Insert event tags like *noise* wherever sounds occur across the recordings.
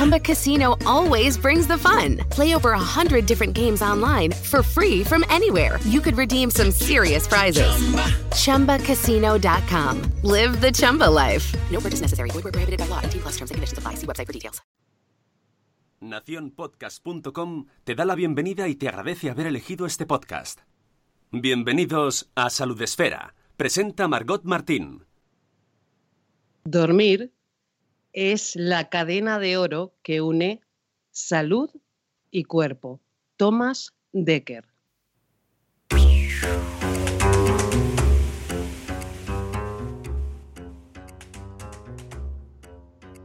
Chumba Casino always brings the fun. Play over a hundred different games online for free from anywhere. You could redeem some serious prizes. ChumbaCasino.com. Live the Chumba life. No purchase necessary. Void where prohibited by law. T plus terms and conditions apply. See website for details. Nacionpodcast.com te da la bienvenida y te agradece haber elegido este podcast. Bienvenidos a Salud Esfera. Presenta Margot Martín. Dormir es la cadena de oro que une salud y cuerpo. Thomas Decker.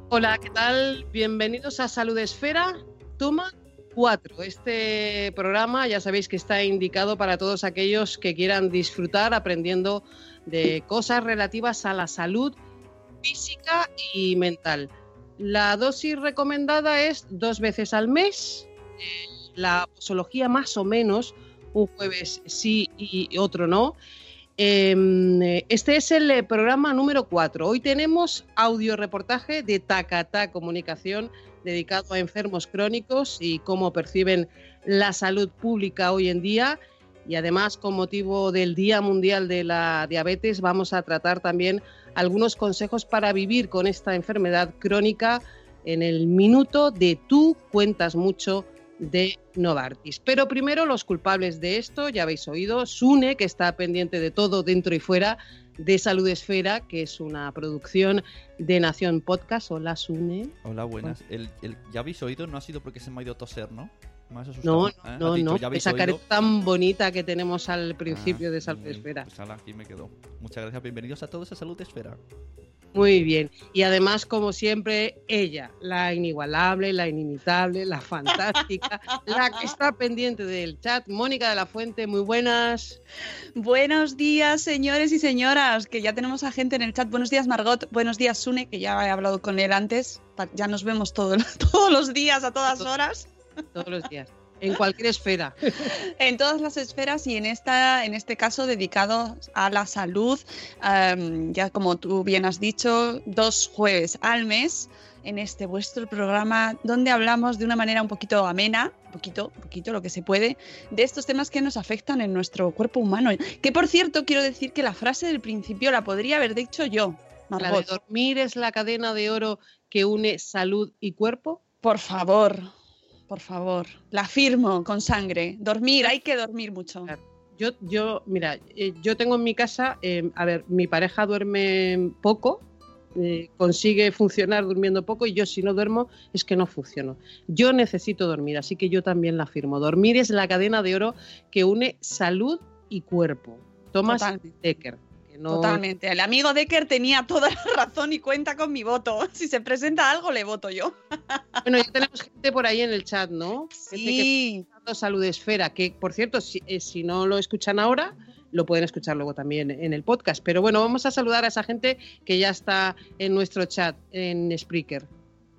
Hola, ¿qué tal? Bienvenidos a Salud Esfera, toma 4. Este programa ya sabéis que está indicado para todos aquellos que quieran disfrutar aprendiendo de cosas relativas a la salud física y mental. La dosis recomendada es dos veces al mes. Eh, la posología más o menos, un jueves sí y otro no. Em, este es el eh, programa número 4. Hoy tenemos audio reportaje de Takata Comunicación dedicado a enfermos crónicos y cómo perciben la salud pública hoy en día. Y además, con motivo del Día Mundial de la Diabetes, vamos a tratar también algunos consejos para vivir con esta enfermedad crónica en el minuto de tú cuentas mucho de Novartis. Pero primero los culpables de esto, ya habéis oído, Sune, que está pendiente de todo dentro y fuera de Salud Esfera, que es una producción de Nación Podcast. Hola, Sune. Hola, buenas. Ya habéis oído, no ha sido porque se me ha ido a toser, ¿no? No, no, no. Esa careta tan bonita que tenemos al principio de Salud Esfera. Pues aquí me quedo. Muchas gracias. Bienvenidos a todos a Salud Esfera. Muy bien. Y además, como siempre, ella, la inigualable, la inimitable, la *laughs* fantástica, la que está pendiente del chat, Mónica de la Fuente, muy buenas. Buenos días, señores y señoras, que ya tenemos a gente en el chat. Buenos días, Margot. Buenos días, Sune, que ya he hablado con él antes. Ya nos vemos *laughs* todos los días, a todas horas. Todos los días. En cualquier esfera. en todas las esferas y en, esta, en este caso dedicado a la salud, ya como tú bien has dicho, dos jueves al mes en este vuestro programa donde hablamos de una manera un poquito amena, un poquito, un poquito lo que se puede, de estos temas que nos afectan en nuestro cuerpo humano. Que por cierto, quiero decir que la frase del principio la podría haber dicho yo. La de dormir es la cadena de oro que une salud y cuerpo. Por favor, por favor. La firmo con sangre. Dormir, hay que dormir mucho. Yo, yo mira, eh, yo tengo en mi casa, eh, a ver, mi pareja duerme poco, eh, consigue funcionar durmiendo poco y yo si no duermo es que no funciono. Yo necesito dormir, así que yo también la firmo. Dormir es la cadena de oro que une salud y cuerpo. Thomas Decker. Totalmente. El amigo Decker tenía toda la razón y cuenta con mi voto. *laughs* Si se presenta algo, le voto yo. *laughs* Bueno, ya tenemos gente por ahí en el chat, ¿no? Sí. que Salud Esfera, que por cierto, si, eh, si no lo escuchan ahora, lo pueden escuchar luego también en el podcast. Pero bueno, vamos a saludar a esa gente que ya está en nuestro chat en Spreaker.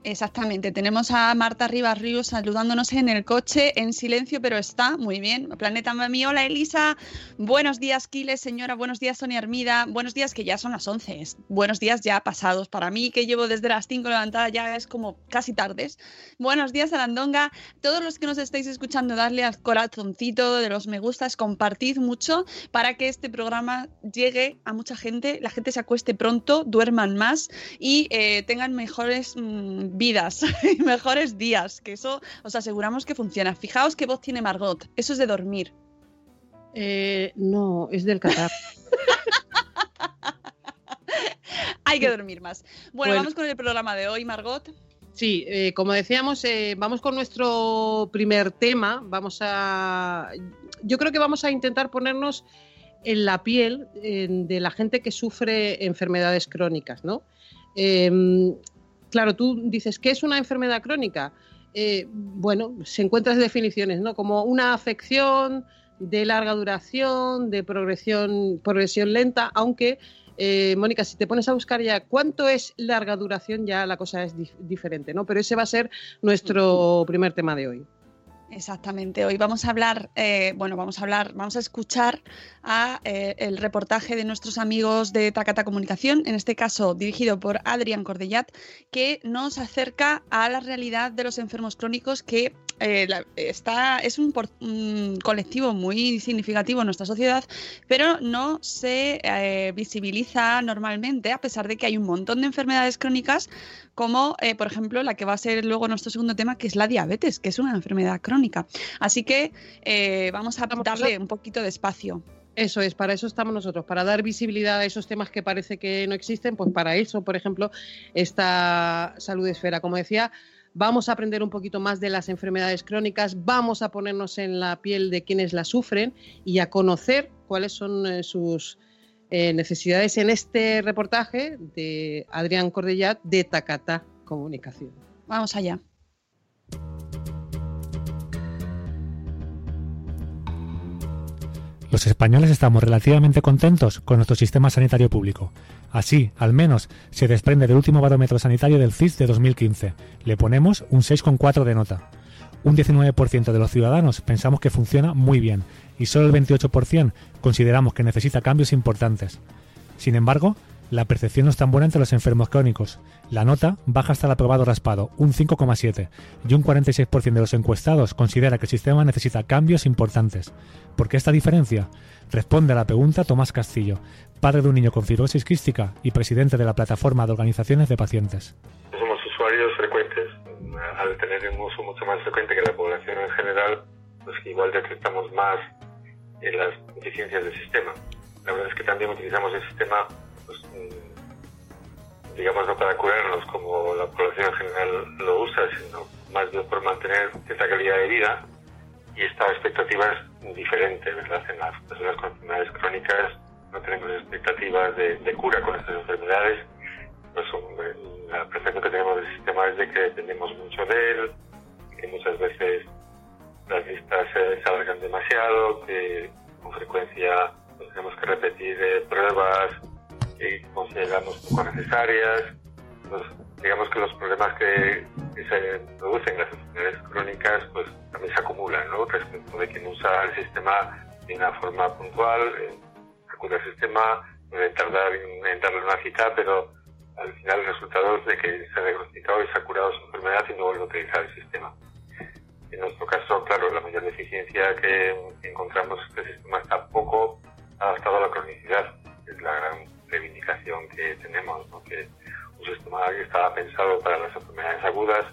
Exactamente, tenemos a Marta Rivas Ríos saludándonos en el coche, en silencio, pero está muy bien. Planeta Mami, hola Elisa, buenos días Kiles, señora, buenos días Sonia Armida, buenos días que ya son las 11, buenos días ya pasados. Para mí que llevo desde las 5 levantada, ya es como casi tardes. Buenos días Arandonga, todos los que nos estáis escuchando, darle al corazoncito de los me gustas, compartid mucho para que este programa llegue a mucha gente, la gente se acueste pronto, duerman más y eh, tengan mejores... Mm, vidas *laughs* y mejores días, que eso os aseguramos que funciona. Fijaos qué voz tiene Margot, eso es de dormir. Eh, no, es del catar. *laughs* Hay que dormir más. Bueno, vamos con el programa de hoy, Margot. Sí, eh, como decíamos, eh, vamos con nuestro primer tema. Vamos a. Yo creo que vamos a intentar ponernos en la piel de la gente que sufre enfermedades crónicas, ¿no? Em, claro, tú dices, ¿qué es una enfermedad crónica? Eh, bueno, se encuentran definiciones, ¿no? Como una afección de larga duración, de progresión, progresión lenta, aunque eh, Mónica, si te pones a buscar ya cuánto es larga duración, ya la cosa es diferente, ¿no? Pero ese va a ser nuestro primer tema de hoy. Exactamente. Hoy vamos a hablar, eh, bueno, vamos a hablar, vamos a escuchar a, eh, el reportaje de nuestros amigos de Takata Comunicación, en este caso dirigido por Adrián Cordellat, que nos acerca a la realidad de los enfermos crónicos que eh, está, es un, colectivo muy significativo en nuestra sociedad, pero no se visibiliza normalmente, a pesar de que hay un montón de enfermedades crónicas, como por ejemplo la que va a ser luego nuestro segundo tema, que es la diabetes, que es una enfermedad crónica Así que eh, vamos a darle un poquito de espacio. Eso es, para eso estamos nosotros, para dar visibilidad a esos temas que parece que no existen, pues para eso, por ejemplo, esta salud esfera. Como decía, vamos a aprender un poquito más de las enfermedades crónicas, vamos a ponernos en la piel de quienes las sufren y a conocer cuáles son eh, sus eh, necesidades en este reportaje de Adrián Cordellat de Takata Comunicación. Vamos allá. Los españoles estamos relativamente contentos con nuestro sistema sanitario público. Así, al menos, se desprende del último barómetro sanitario del CIS de 2015. Le ponemos un 6,4 de nota. Un 19% de los ciudadanos pensamos que funciona muy bien y solo el 28% consideramos que necesita cambios importantes. Sin embargo, la percepción no es tan buena entre los enfermos crónicos. La nota baja hasta el aprobado raspado, un 5,7, y un 46% de los encuestados considera que el sistema necesita cambios importantes. ¿Por qué esta diferencia? Responde a la pregunta Tomás Castillo, padre de un niño con fibrosis quística y presidente de la plataforma de organizaciones de pacientes. Somos usuarios al tener un uso mucho más frecuente que la población en general, pues igual detectamos más en las deficiencias del sistema. La verdad es que también utilizamos el sistema pues, mm, digamos, no para curarnos como la población en general lo usa, sino más bien por mantener cierta calidad de vida. Y esta expectativa es diferente, ¿verdad? En las personas con enfermedades crónicas no tenemos expectativas de, cura con estas enfermedades. Pues, la percepción que tenemos del sistema es de que dependemos mucho de él, que muchas veces las listas se, alargan demasiado, que con frecuencia pues, tenemos que repetir eh, pruebas que consideramos poco necesarias. digamos que los problemas que, se producen en las enfermedades crónicas pues también se acumulan ¿no? respecto de quien usa el sistema de una forma puntual, eh, acude al sistema, puede tardar en, darle una cita, pero al final el resultado es de que se ha diagnosticado y se ha curado su enfermedad y no vuelve a utilizar el sistema. En nuestro caso, claro, la mayor deficiencia que encontramos es que el sistema está poco adaptado a la cronicidad. Es la gran reivindicación que tenemos, que un sistema que estaba pensado para las enfermedades agudas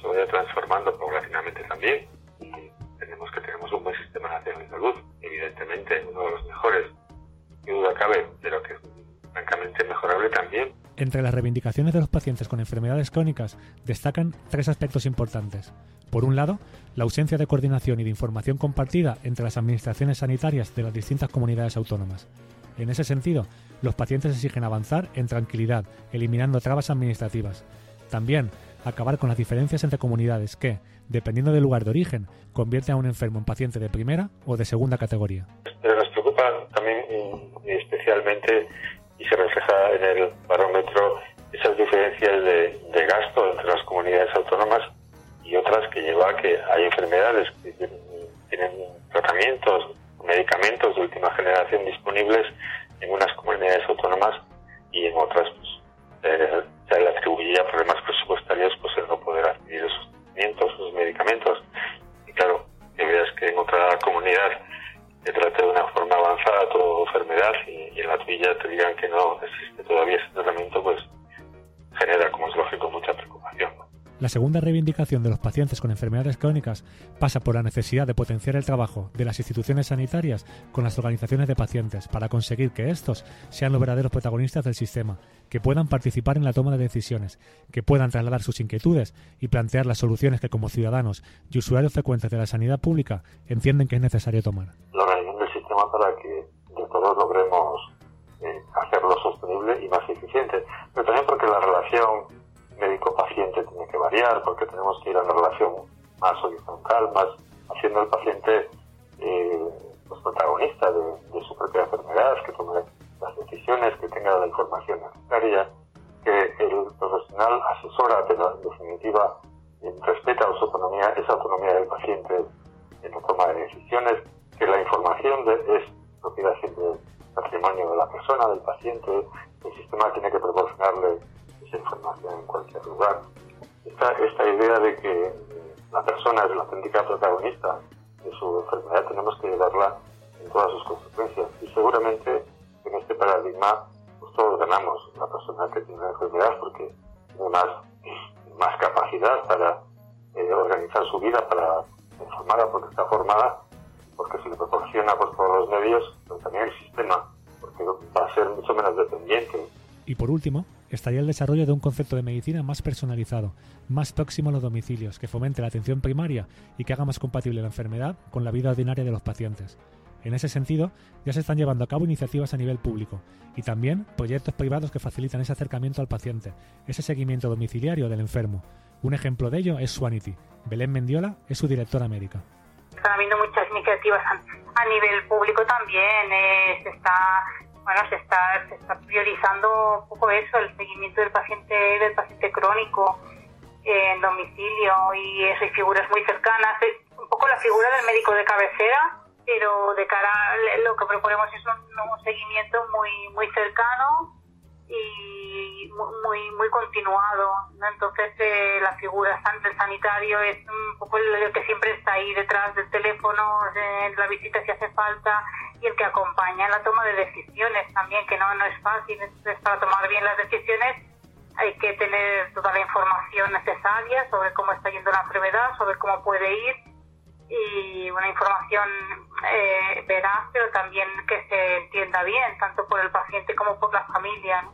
se vaya transformando progresivamente también. Y tenemos que tenemos un buen sistema nacional de salud, evidentemente uno de los mejores, que duda cabe, pero que es francamente mejorable también. Entre las reivindicaciones de los pacientes con enfermedades crónicas destacan tres aspectos importantes. Por un lado, la ausencia de coordinación y de información compartida entre las administraciones sanitarias de las distintas comunidades autónomas. En ese sentido, los pacientes exigen avanzar en tranquilidad, eliminando trabas administrativas. También, acabar con las diferencias entre comunidades que, dependiendo del lugar de origen, convierten a un enfermo en paciente de primera o de segunda categoría. Pero nos preocupa también y especialmente, y se refleja en el barómetro, esas diferencias de, gasto entre las comunidades autónomas y otras que lleva a que hay enfermedades que tienen tratamientos medicamentos de última generación disponibles en unas comunidades autónomas y en otras pues, eh, se le atribuía problemas presupuestarios pues el no poder adquirir esos tratamientos, esos medicamentos. Y claro, que veas que en otra comunidad se trata de una forma avanzada toda enfermedad y, en la tuya te digan que no existe todavía ese tratamiento, pues genera, como es lógico, mucha preocupación. La segunda reivindicación de los pacientes con enfermedades crónicas pasa por la necesidad de potenciar el trabajo de las instituciones sanitarias con las organizaciones de pacientes para conseguir que estos sean los verdaderos protagonistas del sistema, que puedan participar en la toma de decisiones, que puedan trasladar sus inquietudes y plantear las soluciones que como ciudadanos y usuarios frecuentes de la sanidad pública entienden que es necesario tomar. La organización del sistema para que todos logremos eh, hacerlo sostenible y más eficiente, pero también porque la relación médico-paciente tiene que variar porque tenemos que ir a una relación más horizontal, más haciendo al paciente eh, pues, protagonista de, su propia enfermedad, que tome las decisiones, que tenga la información necesaria, que el profesional asesora, pero en definitiva respeta su autonomía, esa autonomía del paciente en la toma de decisiones, que la información es propiedad siempre del patrimonio de la persona, del paciente, el sistema tiene que proporcionarle esa información en cualquier lugar. Esta, esta idea de que la persona es la auténtica protagonista de su enfermedad tenemos que llevarla en todas sus consecuencias y seguramente en este paradigma pues todos ganamos la persona que tiene la enfermedad porque tiene más, más capacidad para eh, organizar su vida, para informar porque está formada, porque se le proporciona pues, todos los medios, pero también el sistema, porque va a ser mucho menos dependiente. Y por último, estaría el desarrollo de un concepto de medicina más personalizado, más próximo a los domicilios, que fomente la atención primaria y que haga más compatible la enfermedad con la vida ordinaria de los pacientes. En ese sentido, ya se están llevando a cabo iniciativas a nivel público y también proyectos privados que facilitan ese acercamiento al paciente, ese seguimiento domiciliario del enfermo. Un ejemplo de ello es Swanity. Belén Mendiola es su directora médica. Están habiendo muchas iniciativas a nivel público también. Eh, se está bueno, se está, se está priorizando un poco eso, el seguimiento del paciente, del paciente crónico en domicilio y eso, hay figuras muy cercanas. Un poco la figura del médico de cabecera, pero de cara lo que proponemos es un, un seguimiento muy, muy cercano y muy muy continuado entonces eh, la figura del sanitario es un poco el, que siempre está ahí detrás del teléfono en la visita si hace falta y el que acompaña en la toma de decisiones también que no no es fácil entonces para tomar bien las decisiones hay que tener toda la información necesaria sobre cómo está yendo la enfermedad sobre cómo puede ir y una información eh, veraz, pero también que se entienda bien, tanto por el paciente como por la familia.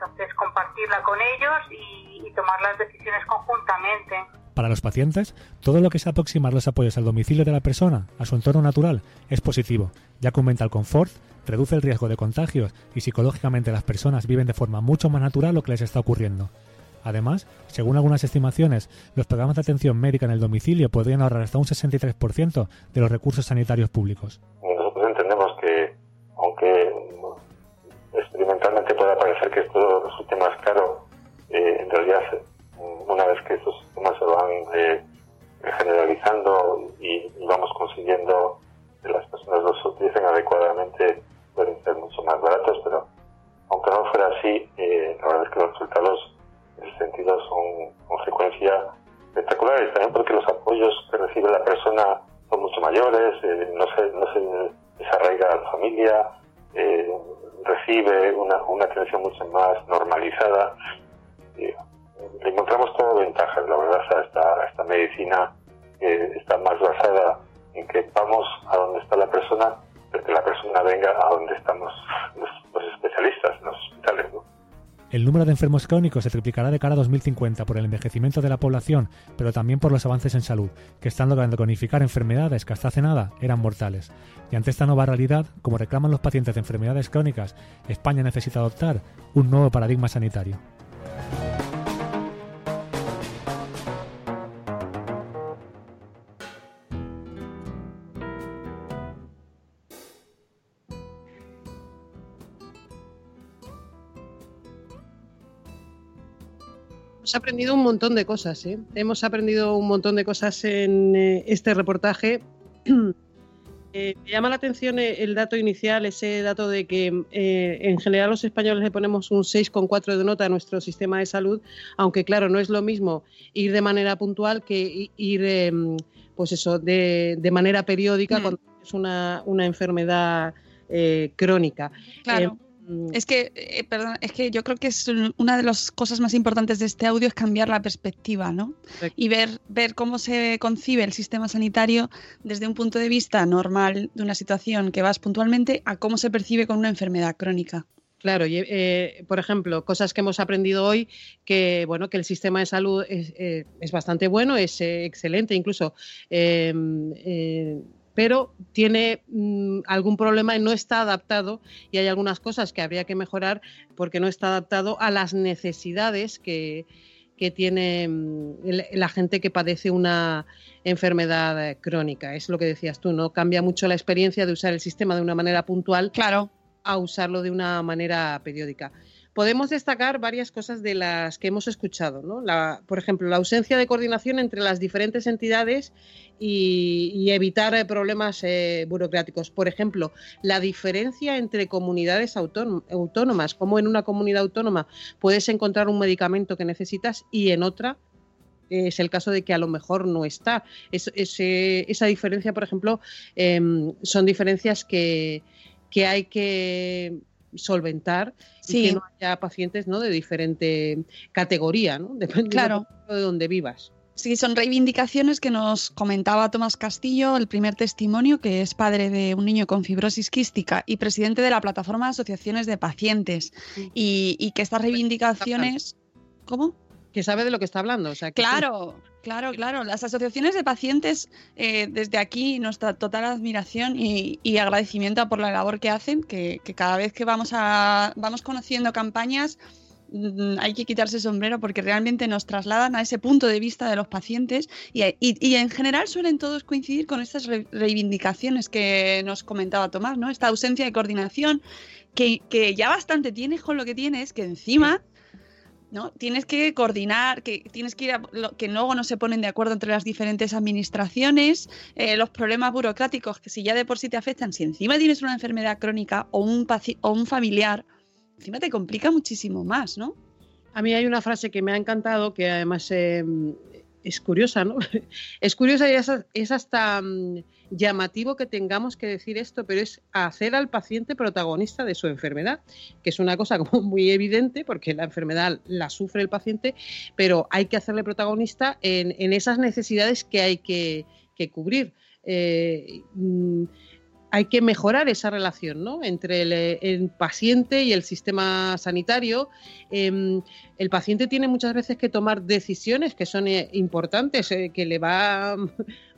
Entonces, compartirla con ellos y, tomar las decisiones conjuntamente. Para los pacientes, todo lo que sea aproximar los apoyos al domicilio de la persona, a su entorno natural, es positivo, ya que aumenta el confort, reduce el riesgo de contagios y psicológicamente las personas viven de forma mucho más natural lo que les está ocurriendo. Además, según algunas estimaciones, los programas de atención médica en el domicilio podrían ahorrar hasta un 63% de los recursos sanitarios públicos. Experimentalmente pueda parecer que esto resulte más caro, eh, en realidad, una vez que estos sistemas se van eh, generalizando y, y, vamos consiguiendo que las personas los utilicen adecuadamente, pueden ser mucho más baratos, pero aunque no fuera así, eh, la verdad es que los resultados en ese sentido son consecuencias espectaculares, también porque los apoyos que recibe la persona son mucho mayores, eh, no, se, no se desarraiga la familia, eh, recibe una, una atención mucho más normalizada. Eh, encontramos todo ventajas, la verdad, a esta, esta medicina que está más basada en que vamos a donde está la persona, que la persona venga a donde estamos El número de enfermos crónicos se triplicará de cara a 2050 por el envejecimiento de la población, pero también por los avances en salud, que están logrando cronificar enfermedades que hasta hace nada eran mortales. Y ante esta nueva realidad, como reclaman los pacientes de enfermedades crónicas, España necesita adoptar un nuevo paradigma sanitario. Hemos aprendido un montón de cosas, ¿eh? Hemos aprendido un montón de cosas en eh, este reportaje. *clears throat* eh, me llama la atención el dato inicial, ese dato de que eh, en general los españoles le ponemos un 6,4 de nota a nuestro sistema de salud, aunque claro, no es lo mismo ir de manera puntual que ir, eh, pues eso, de, de manera periódica mm. cuando es una, una enfermedad eh, crónica. Claro. Es que, eh, perdón, es que yo creo que es una de las cosas más importantes de este audio es cambiar la perspectiva, ¿no? Y ver, ver cómo se concibe el sistema sanitario desde un punto de vista normal de una situación que vas puntualmente a cómo se percibe con una enfermedad crónica. Claro, y, eh, por ejemplo, cosas que hemos aprendido hoy, que bueno, que el sistema de salud es, eh, es bastante bueno, es eh, excelente, incluso pero tiene mmm, algún problema y no está adaptado y hay algunas cosas que habría que mejorar porque no está adaptado a las necesidades que, que tiene mmm, la gente que padece una enfermedad eh, crónica. Es lo que decías tú, ¿no? Cambia mucho la experiencia de usar el sistema de una manera puntual. Claro. a usarlo de una manera periódica. Podemos destacar varias cosas de las que hemos escuchado, ¿no? Por ejemplo, la ausencia de coordinación entre las diferentes entidades y, evitar eh, problemas eh, burocráticos. Por ejemplo, la diferencia entre comunidades autónomas, como en una comunidad autónoma puedes encontrar un medicamento que necesitas y en otra es el caso de que a lo mejor no está. esa diferencia, por ejemplo, em, son diferencias que hay que solventar y que no haya pacientes ¿no? de diferente categoría, ¿no? Dependiendo de donde vivas. Sí, son reivindicaciones que nos comentaba Tomás Castillo, el primer testimonio, que es padre de un niño con fibrosis quística y presidente de la plataforma de asociaciones de pacientes. Y, y, que estas reivindicaciones. ¿Cómo? que sabe de lo que está hablando. O sea, claro, claro, claro. Las asociaciones de pacientes, eh, desde aquí nuestra total admiración y, agradecimiento por la labor que hacen, que, cada vez que vamos, a, vamos conociendo campañas mm, hay que quitarse el sombrero porque realmente nos trasladan a ese punto de vista de los pacientes y, y, en general suelen todos coincidir con estas reivindicaciones que nos comentaba Tomás, ¿no? Esta ausencia de coordinación que, que ya bastante tienes con lo que tienes, que encima ¿no? Tienes que coordinar, que tienes que ir a, que luego no se ponen de acuerdo entre las diferentes administraciones, eh, los problemas burocráticos que si ya de por sí te afectan, si encima tienes una enfermedad crónica o un, o un familiar, encima te complica muchísimo más, ¿no? A mí hay una frase que me ha encantado, que además em, es curiosa, ¿no? *laughs* Es curiosa y es, hasta mm, llamativo que tengamos que decir esto, pero es hacer al paciente protagonista de su enfermedad, que es una cosa *laughs* como muy evidente porque la enfermedad la sufre el paciente, pero hay que hacerle protagonista en, esas necesidades que hay que, cubrir. Eh, mm, hay que mejorar esa relación ¿no? entre el, paciente y el sistema sanitario. Em, el paciente tiene muchas veces que tomar decisiones que son eh, importantes, eh, que le va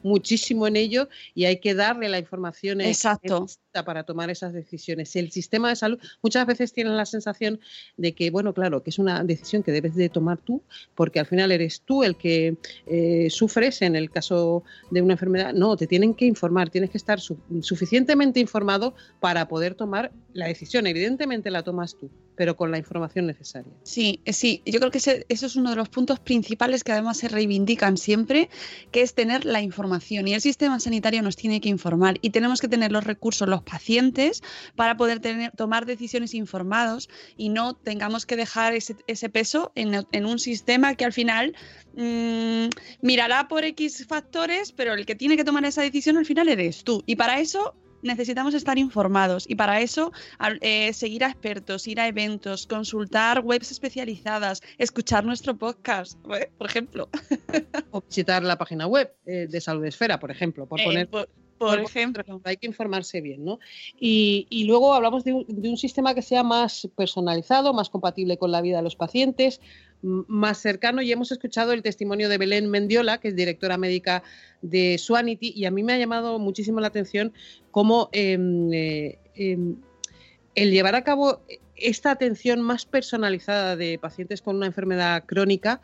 muchísimo en ello y hay que darle la información Exacto. para tomar esas decisiones. El sistema de salud muchas veces tiene la sensación de que, bueno, claro, que es una decisión que debes de tomar tú, porque al final eres tú el que eh, sufres en el caso de una enfermedad. No, te tienen que informar, tienes que estar suficientemente informado para poder tomar la decisión. Evidentemente la tomas tú, pero con la información necesaria. Sí, eh, sí, yo creo que eso es uno de los puntos principales que además se reivindican siempre, que es tener la información. Y el sistema sanitario nos tiene que informar y tenemos que tener los recursos, los pacientes, para poder tener, tomar decisiones informados y no tengamos que dejar ese, peso en, un sistema que al final mm, mirará por X factores, pero el que tiene que tomar esa decisión al final eres tú. Y para eso necesitamos estar informados y para eso eh, seguir a expertos, ir a eventos, consultar webs especializadas, escuchar nuestro podcast, ¿eh? por ejemplo. *laughs* O visitar la página web eh, de Salud Esfera, por ejemplo, por poner... Por, ejemplo. Hay que informarse bien, ¿no? Y, luego hablamos de un, sistema que sea más personalizado, más compatible con la vida de los pacientes, más cercano y hemos escuchado el testimonio de Belén Mendiola, que es directora médica de Suanity, y a mí me ha llamado muchísimo la atención cómo em, eh, em, el llevar a cabo esta atención más personalizada de pacientes con una enfermedad crónica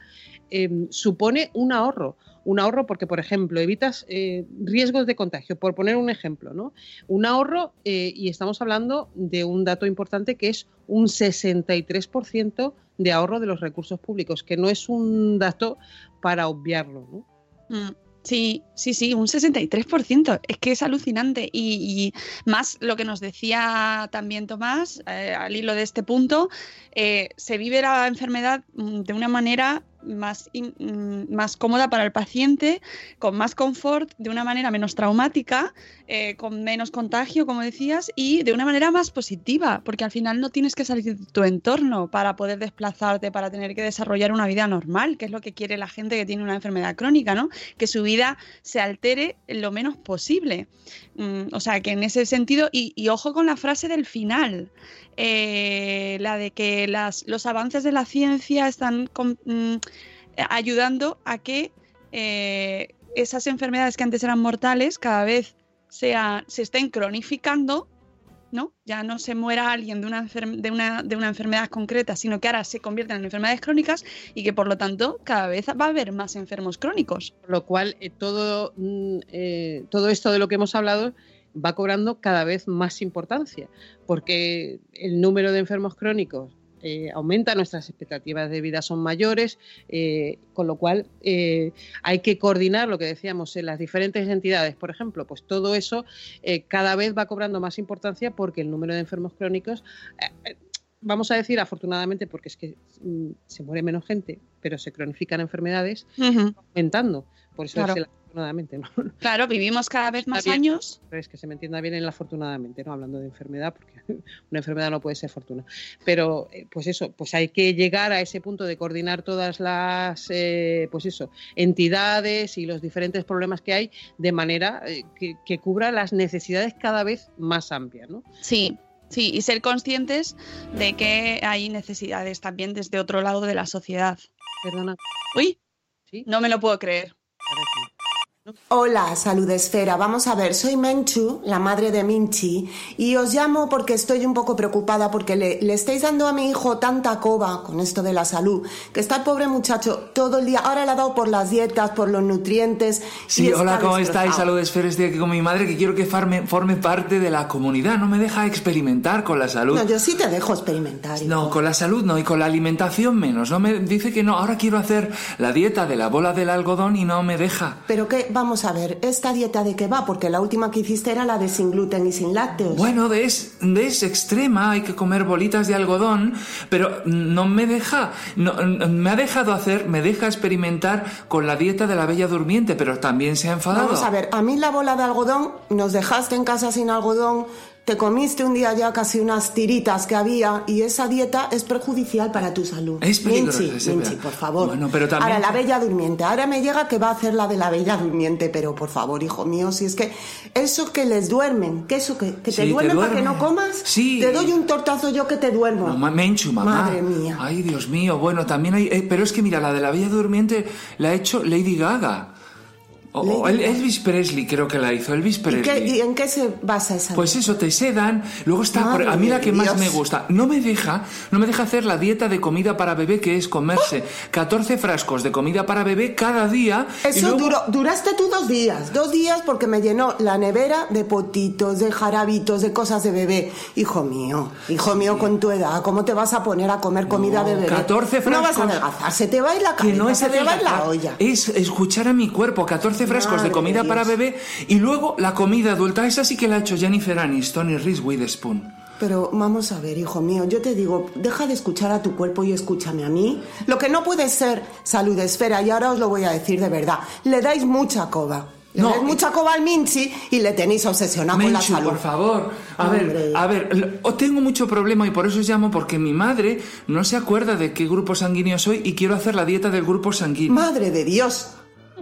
em, supone un ahorro. Un ahorro porque, por ejemplo, evitas eh, riesgos de contagio, por poner un ejemplo, ¿no? Un ahorro, eh, y estamos hablando de un dato importante que es un 63% de ahorro de los recursos públicos, que no es un dato para obviarlo. Mm, sí, sí, sí, un 63%. Es que es alucinante. Y, más lo que nos decía también Tomás, eh, al hilo de este punto, se vive la enfermedad mm, de una manera más, mm, más cómoda para el paciente, con más confort, de una manera menos traumática, eh, con menos contagio, como decías, y de una manera más positiva, porque al final no tienes que salir de tu entorno para poder desplazarte, para tener que desarrollar una vida normal, que es lo que quiere la gente que tiene una enfermedad crónica, ¿no? Que su vida se altere lo menos posible. Mm, o sea, que en ese sentido, y, ojo con la frase del final, eh, la de que las, los avances de la ciencia están mm, ayudando a que eh, esas enfermedades que antes eran mortales cada vez sea, se estén cronificando, ¿no? Ya no se muera alguien de una, de, una, de una enfermedad concreta, sino que ahora se convierten en enfermedades crónicas y que por lo tanto cada vez va a haber más enfermos crónicos. Por lo cual, eh, todo, mm, todo esto de lo que hemos hablado va cobrando cada vez más importancia, porque el número de enfermos crónicos eh, aumenta, nuestras expectativas de vida son mayores, eh, con lo cual eh, hay que coordinar lo que decíamos en las diferentes entidades, por ejemplo, pues todo eso cada vez va cobrando más importancia porque el número de enfermos crónicos, vamos a decir afortunadamente, porque es que mm, se muere menos gente, pero se cronifican enfermedades, aumentando. Por eso es el afortunadamente, ¿no? *laughs* Claro, vivimos cada vez más años. Pero es que se me entienda bien el afortunadamente, ¿no? Hablando de enfermedad, porque *laughs* una enfermedad no puede ser fortuna. Pero, eh, pues eso, pues hay que llegar a ese punto de coordinar todas las, eh, pues eso, entidades y los diferentes problemas que hay de manera eh, que, que cubra las necesidades cada vez más amplias, ¿no? Sí, Sí, y ser conscientes de que hay necesidades también desde otro lado de la sociedad. Perdona. Uy, ¿Sí? no me lo puedo creer. Hola, Salud Esfera. Vamos a ver, soy Menchu, la madre de Minchi, y os llamo porque estoy un poco preocupada porque le, le, estáis dando a mi hijo tanta coba con esto de la salud, que está el pobre muchacho todo el día. Ahora le ha dado por las dietas, por los nutrientes. Sí, hola, ¿cómo estáis? Salud Esfera, estoy aquí con mi madre que quiero que forme, forme parte de la comunidad. No me deja experimentar con la salud. No, yo sí te dejo experimentar. No, con la salud no, y con la alimentación menos. No me dice que no, ahora quiero hacer la dieta de la bola del algodón y no me deja. ¿Pero qué? Vamos a ver, ¿esta dieta de qué va? Porque la última que hiciste era la de sin gluten y sin lácteos. Bueno, es, es extrema, hay que comer bolitas de algodón, pero no me deja, no, me ha dejado hacer, me deja experimentar con la dieta de la bella durmiente, pero también se ha enfadado. Vamos a ver, a mí la bola de algodón, nos dejaste en casa sin algodón, te comiste un día ya casi unas tiritas que había y esa dieta es perjudicial para tu salud. Es peligrosa. Minchi, Minchi, por favor. Bueno, pero también... Ahora, la bella durmiente. Ahora me llega que va a hacer la de la bella durmiente, pero por favor, hijo mío, si es que eso que les duermen, que eso que, que te, Sí, duermen te para que no comas, Sí. te doy un tortazo yo que te duermo. Mamá, Menchu, mamá. Madre mía. Ay, Dios mío. Bueno, también hay. eh, pero es que mira, la de la Bella Durmiente la ha hecho Lady Gaga. O, o Elvis Presley creo que la hizo. Elvis ¿Y, Presley. qué- y en qué se basa esa Pues eso, te sedan. Luego está. Madre a mí la que más me gusta. No me deja. No me deja hacer la dieta de comida para bebé, que es comerse 14 frascos de comida para bebé cada día. y Eso luego- duró, duraste tú dos días, dos días porque me llenó la nevera de potitos, de jarabitos, de cosas de bebé. Hijo mío, hijo mío con tu edad, ¿cómo te vas a poner a comer comida de bebé? 14 No vas a frascos. adelgazar, se te va a ir la Que no es se te va a ir la adelgazar, olla. Es escuchar a mi cuerpo 14 frascos Madre de comida de para bebé y luego la comida adulta. Esa sí que la ha hecho Jennifer Aniston y Reese Witherspoon. Pero vamos a ver, hijo mío, yo te digo, deja de escuchar a tu cuerpo y escúchame a mí. Lo que no puede ser salud esfera, y ahora os lo voy a decir de verdad, le dais mucha coba. Le No. dais mucha coba al Minchi y le tenéis obsesionado con la Menchu, salud. por favor. A Hombre. ver, a ver, tengo mucho problema y por eso os llamo porque mi madre no se acuerda de qué grupo sanguíneo soy y quiero hacer la dieta del grupo sanguíneo. Madre de Dios.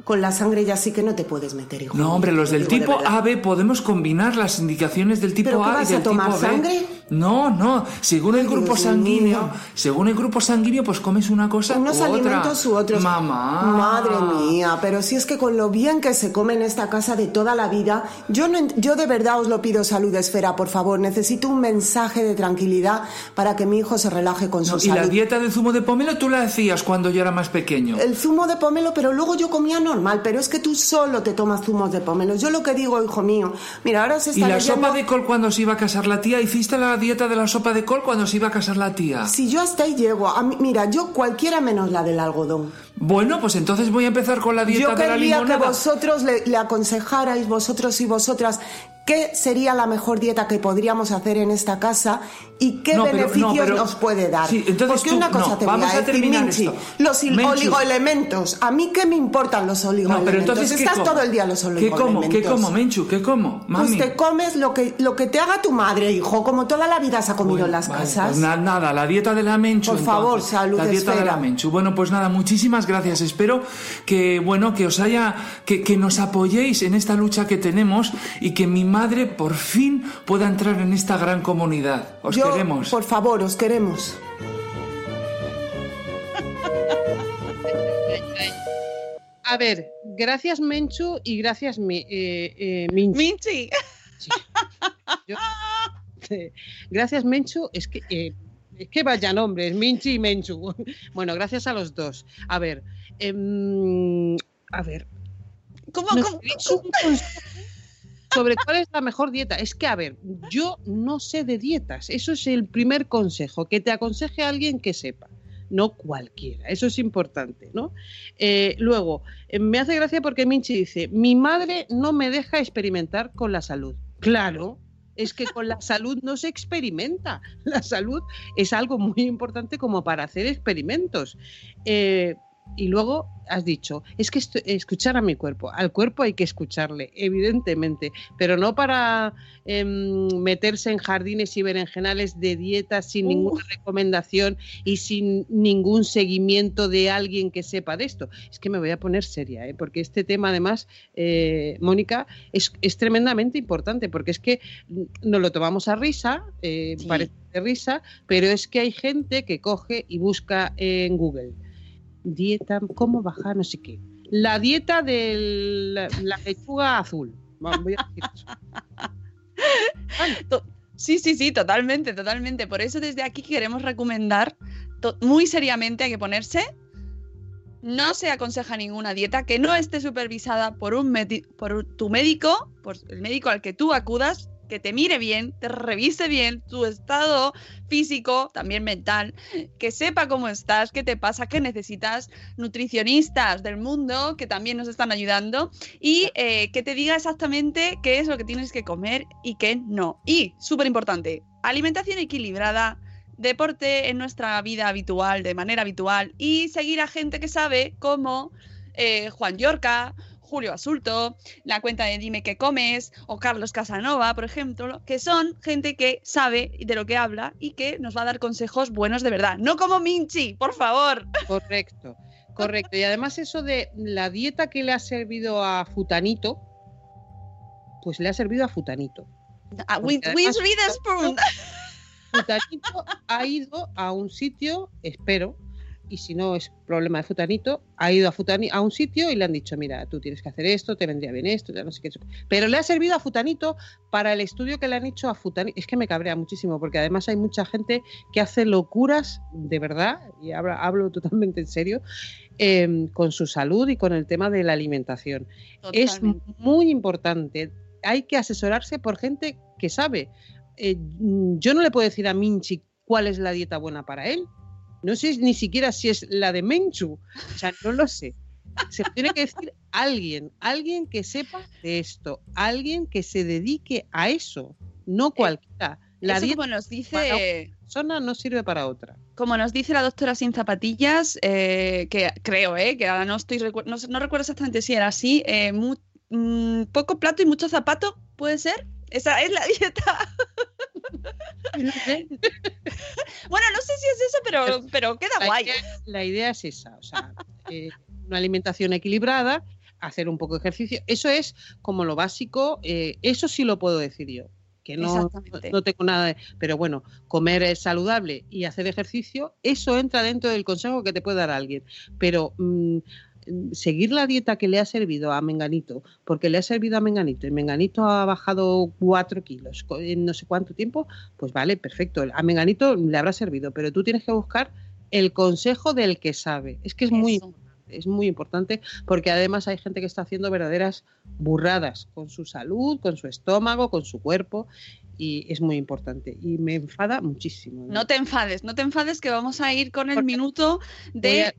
Con la sangre ya sí que no te puedes meter, hijo. No, hombre, los lo del de tipo verdad. AB podemos combinar las indicaciones del tipo ¿Pero qué A vas y a del tomar, tipo B. sangre? No, no, según el grupo sanguíneo, según el grupo sanguíneo, pues comes una cosa Unos u otra. alimentos u otros. Mamá. Madre mía, pero si es que con lo bien que se come en esta casa de toda la vida, yo no, yo de verdad os lo pido, salud esfera, por favor. Necesito un mensaje de tranquilidad para que mi hijo se relaje con su No, y la salud. dieta de zumo de pomelo tú la hacías cuando yo era más pequeño. El zumo de pomelo, pero luego yo comía normal, pero es que tú solo te tomas zumos de pomelo. Yo lo que digo, hijo mío, mira, ahora se ¿Y está la leyendo- sopa de col cuando se iba a casar la tía? ¿Hiciste la dieta de la sopa de col cuando se iba a casar la tía? Si yo hasta ahí llego, a mira, yo cualquiera menos la del algodón. Bueno, pues entonces voy a empezar con la dieta Yo de la querría que limonada. vosotros le, le aconsejarais, vosotros y vosotras, qué sería la mejor dieta que podríamos hacer en esta casa y qué No, pero- beneficios no, pero- nos puede dar. Sí, entonces Porque tú- una cosa no, te voy vamos a a decir, terminar Minchi, esto. los Menchu. oligoelementos. ¿A mí qué me importan los No, oligoelementos? pero entonces ¿qué Estás como? todo el día los ¿Qué oligoelementos. como? ¿Qué como, Menchu? ¿Qué como? Mami. Pues te comes lo que, lo que te haga tu madre, hijo, como toda la vida se ha comido en las Vale, casas. pues na- nada, la dieta de la Menchu. Por favor, entonces. salud La dieta de la Menchu. Bueno, pues nada, muchísimas gracias. Espero que, bueno, que os haya, que, que nos apoyéis en esta lucha que tenemos y que mi madre por fin pueda entrar en esta gran comunidad. Os Yo, queremos. Por favor, os queremos. A ver, gracias Menchu y gracias Mi- eh, eh, Minchi. Minchi. Yo- eh, gracias Menchu, es que, eh, es que vaya nombres, Minchi y Menchu. *laughs* Bueno, gracias a los dos. A ver, em, a ver. ¿Cómo, ¿nos cómo- sobre cuál es la mejor dieta. Es que, a ver, yo no sé de dietas. Eso es el primer consejo, que te aconseje a alguien que sepa no cualquiera. Eso es importante, ¿no? Eh, luego, eh, me hace gracia porque Minchi dice, mi madre no me deja experimentar con la salud. Claro, es que con la salud no se experimenta. La salud es algo muy importante como para hacer experimentos. Eh, y luego has dicho, es que escuchar a mi cuerpo, al cuerpo hay que escucharle, evidentemente, pero no para em, meterse en jardines y berenjenales de dieta sin ninguna recomendación y sin ningún seguimiento de alguien que sepa de esto. Es que me voy a poner seria, ¿eh? porque este tema además, eh, Mónica, es, tremendamente importante, porque es que nos lo tomamos a risa, eh, parece de risa, pero es que hay gente que coge y busca en Google dieta, cómo bajar, no sé qué. La dieta de la, lechuga azul. Voy a decir Sí, sí, sí, totalmente, totalmente. Por eso desde aquí queremos recomendar muy seriamente hay que ponerse. No se aconseja ninguna dieta que no esté supervisada por, un por tu médico, por el médico al que tú acudas, que te mire bien, te revise bien tu estado físico, también mental, que sepa cómo estás, qué te pasa, qué necesitas, nutricionistas del mundo que también nos están ayudando y eh, que te diga exactamente qué es lo que tienes que comer y qué no. Y, súper importante, alimentación equilibrada, deporte en nuestra vida habitual, de manera habitual y seguir a gente que sabe como eh, Juan Yorca Julio Asulto, la cuenta de Dime qué comes, o Carlos Casanova, por ejemplo, que son gente que sabe de lo que habla y que nos va a dar consejos buenos de verdad. No como Minchi, por favor. Correcto, correcto. Y además eso de la dieta que le ha servido a Futanito, pues le ha servido a Futanito. With, spoon. Futanito ha ido a un sitio, espero, y si no es problema de futanito, ha ido a, Futani, a un sitio y le han dicho, mira, tú tienes que hacer esto, te vendría bien esto, ya no sé qué. Pero le ha servido a futanito para el estudio que le han hecho a futanito. Es que me cabrea muchísimo porque además hay mucha gente que hace locuras de verdad, y hablo, totalmente en serio, em, con su salud y con el tema de la alimentación. Es muy importante. Hay que asesorarse por gente que sabe. Eh, yo no le puedo decir a Minchi cuál es la dieta buena para él no sé ni siquiera si es la de Menchu. O sea, no lo sé. Se tiene que decir alguien, alguien que sepa de esto, alguien que se dedique a eso, no eh, cualquiera. La eso como nos dice persona no sirve para otra. Como nos dice la doctora sin zapatillas, eh, que creo, eh, que ahora no estoy no, recuerdo exactamente si era así, eh, mm, poco plato y mucho zapato, ¿puede ser? Esa es la *laughs* dieta. *laughs* bueno, no sé si es eso, pero, pero queda guay. la idea es esa, o sea, eh, una alimentación equilibrada, hacer un poco de ejercicio. Eso es como lo básico, eh, eso sí lo puedo decir yo. Que no, no tengo nada de. Pero bueno, comer saludable y hacer ejercicio, eso entra dentro del consejo que te puede dar alguien. Pero mm, seguir la dieta que le ha servido a Menganito, porque le ha servido a Menganito y Menganito ha bajado cuatro kilos en no sé cuánto tiempo, pues vale, perfecto. A Menganito le habrá servido, pero tú tienes que buscar el consejo del que sabe. Es que es muy es muy importante porque además hay gente que está haciendo verdaderas burradas con su salud, con su estómago, con su cuerpo y es muy importante y me enfada muchísimo. ¿eh? No te enfades, no te enfades que vamos a ir con el minuto de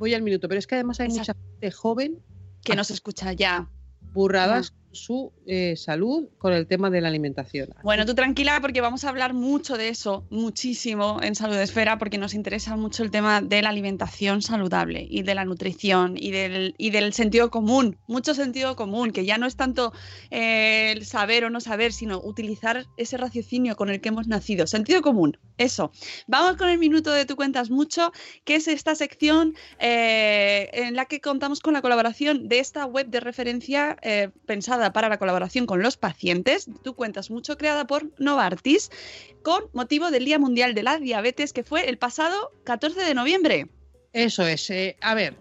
voy al minuto, pero es que además hay mucha gente joven que nos escucha ya. Burradas su eh, salud con el tema de la alimentación. Bueno, tú tranquila porque vamos a hablar mucho de eso, muchísimo en Salud Esfera, porque nos interesa mucho el tema de la alimentación saludable y de la nutrición y del, y del sentido común, mucho sentido común, que ya no es tanto eh, el saber o no saber, sino utilizar ese raciocinio con el que hemos nacido. Sentido común, eso. Vamos con el minuto de Tu Cuentas Mucho, que es esta sección eh, en la que contamos con la colaboración de esta web de referencia pensada para la colaboración con los pacientes. Tú cuentas mucho, creada por Novartis, con motivo del Día Mundial de la Diabetes, que fue el pasado 14 de noviembre. Eso es. Eh, a ver,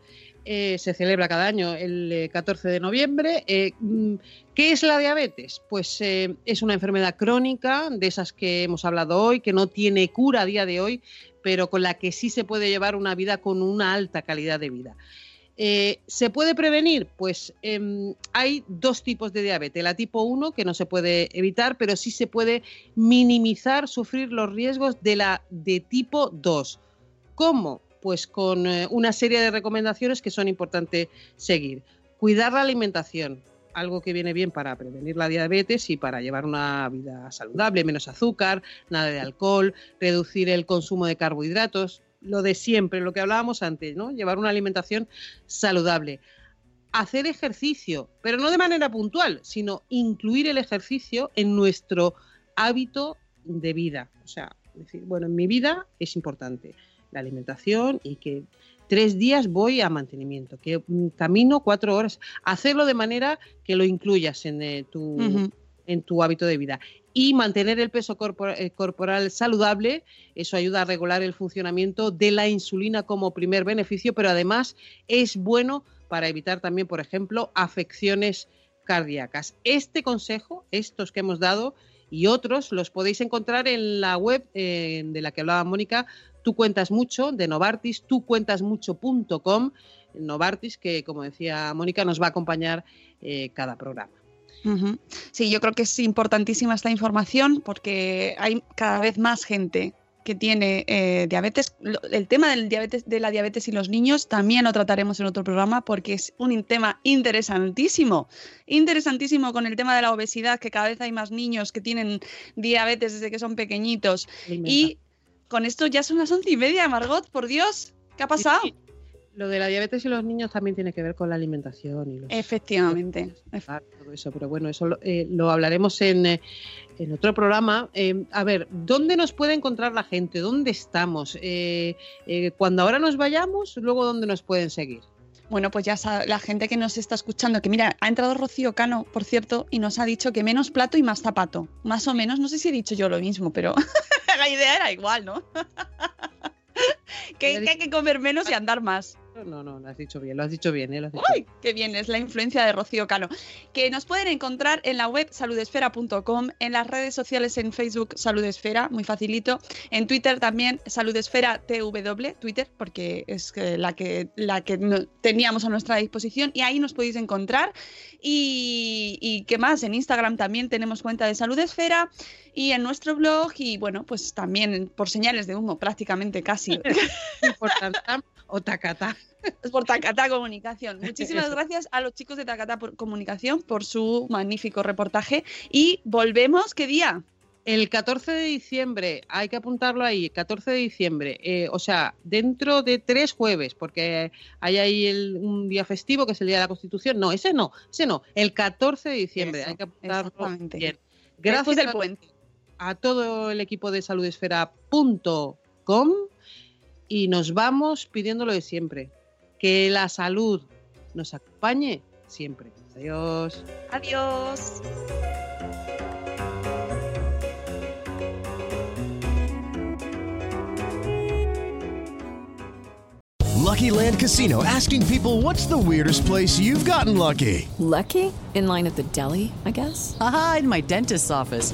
eh, se celebra cada año el 14 eh, de noviembre. Mm, ¿Qué es la diabetes? Pues es una enfermedad crónica, de esas que hemos hablado hoy, que no tiene cura a día de hoy, pero con la que sí se puede llevar una vida con una alta calidad de vida. Eh, ¿Se puede prevenir? Pues em, hay dos tipos de diabetes. La tipo 1, que no se puede evitar, pero sí se puede minimizar sufrir los riesgos de la de tipo 2. ¿Cómo? Pues con eh, una serie de recomendaciones que son importantes seguir. Cuidar la alimentación, algo que viene bien para prevenir la diabetes y para llevar una vida saludable, menos azúcar, nada de alcohol, reducir el consumo de carbohidratos, lo de siempre, lo que hablábamos antes, ¿no? Llevar una alimentación saludable. Hacer ejercicio, pero no de manera puntual, sino incluir el ejercicio en nuestro hábito de vida. O sea, decir, bueno, en mi vida es importante la alimentación y que tres días voy a mantenimiento, que camino cuatro horas. Hacerlo de manera que lo incluyas en eh, tu, en tu hábito de vida y mantener el peso eh, corporal saludable. Eso ayuda a regular el funcionamiento de la insulina como primer beneficio, pero además es bueno para evitar también, por ejemplo, afecciones cardíacas. Este consejo, estos que hemos dado y otros, los podéis encontrar en la web eh, de la que hablaba Mónica, Tú cuentas mucho, de Novartis, túcuentasmucho.com, Novartis, que como decía Mónica, nos va a acompañar eh, cada programa. Sí, yo creo que es importantísima esta información porque hay cada vez más gente que tiene eh, diabetes. El tema del diabetes, de la diabetes y los niños también lo trataremos en otro programa porque es un tema interesantísimo. Interesantísimo con el tema de la obesidad, que cada vez hay más niños que tienen diabetes desde que son pequeñitos. Y con esto ya son las once y media, Margot, por Dios, ¿qué ha pasado? Lo de la diabetes y los niños también tiene que ver con la alimentación. Y Efectivamente. Todo eso, pero bueno, eso lo, eh, hablaremos en, eh, en, otro programa. Eh, a ver, ¿dónde nos puede encontrar la gente? ¿Dónde estamos? cuando ahora nos vayamos, luego ¿dónde nos pueden seguir? Bueno, pues ya la gente que nos está escuchando, que mira, ha entrado Rocío Cano, por cierto, y nos ha dicho que menos plato y más zapato. Más o menos, no sé si he dicho yo lo mismo, pero *laughs* la idea era igual, ¿no? *laughs* que, hay que comer menos y andar más. No, no, lo has dicho bien, lo has dicho bien. ¿eh? ¡Uy! ¡Qué bien! Es la influencia de Rocío Cano. Que nos pueden encontrar en la web saludesfera.com, en las redes sociales en Facebook Saludesfera, muy facilito. En Twitter también Saludesfera TW, Twitter, porque es la que, la que teníamos a nuestra disposición. Y ahí nos podéis encontrar. Y, y qué más, en Instagram también tenemos cuenta de Saludesfera y en nuestro blog. Y bueno, pues también por señales de humo, prácticamente casi. por o Takata. Es por Takata Comunicación. *laughs* Muchísimas gracias a los chicos de Takata Comunicación por su magnífico reportaje. Y volvemos, ¿qué día? El 14 de diciembre, hay que apuntarlo ahí, 14 de diciembre, eh, o sea, dentro de tres jueves, porque hay ahí un día festivo que es el Día de la Constitución. No, ese no, ese no, el 14 de diciembre, hay que apuntarlo bien. Gracias del puente. a todo el equipo de saludesfera.com y nos vamos pidiéndolo de siempre. Que la salud nos acompañe siempre. Adiós. Adiós. Lucky Land Casino asking people what's the weirdest place you've gotten lucky? Lucky? In line at the deli, I guess. Aha, in my dentist's office.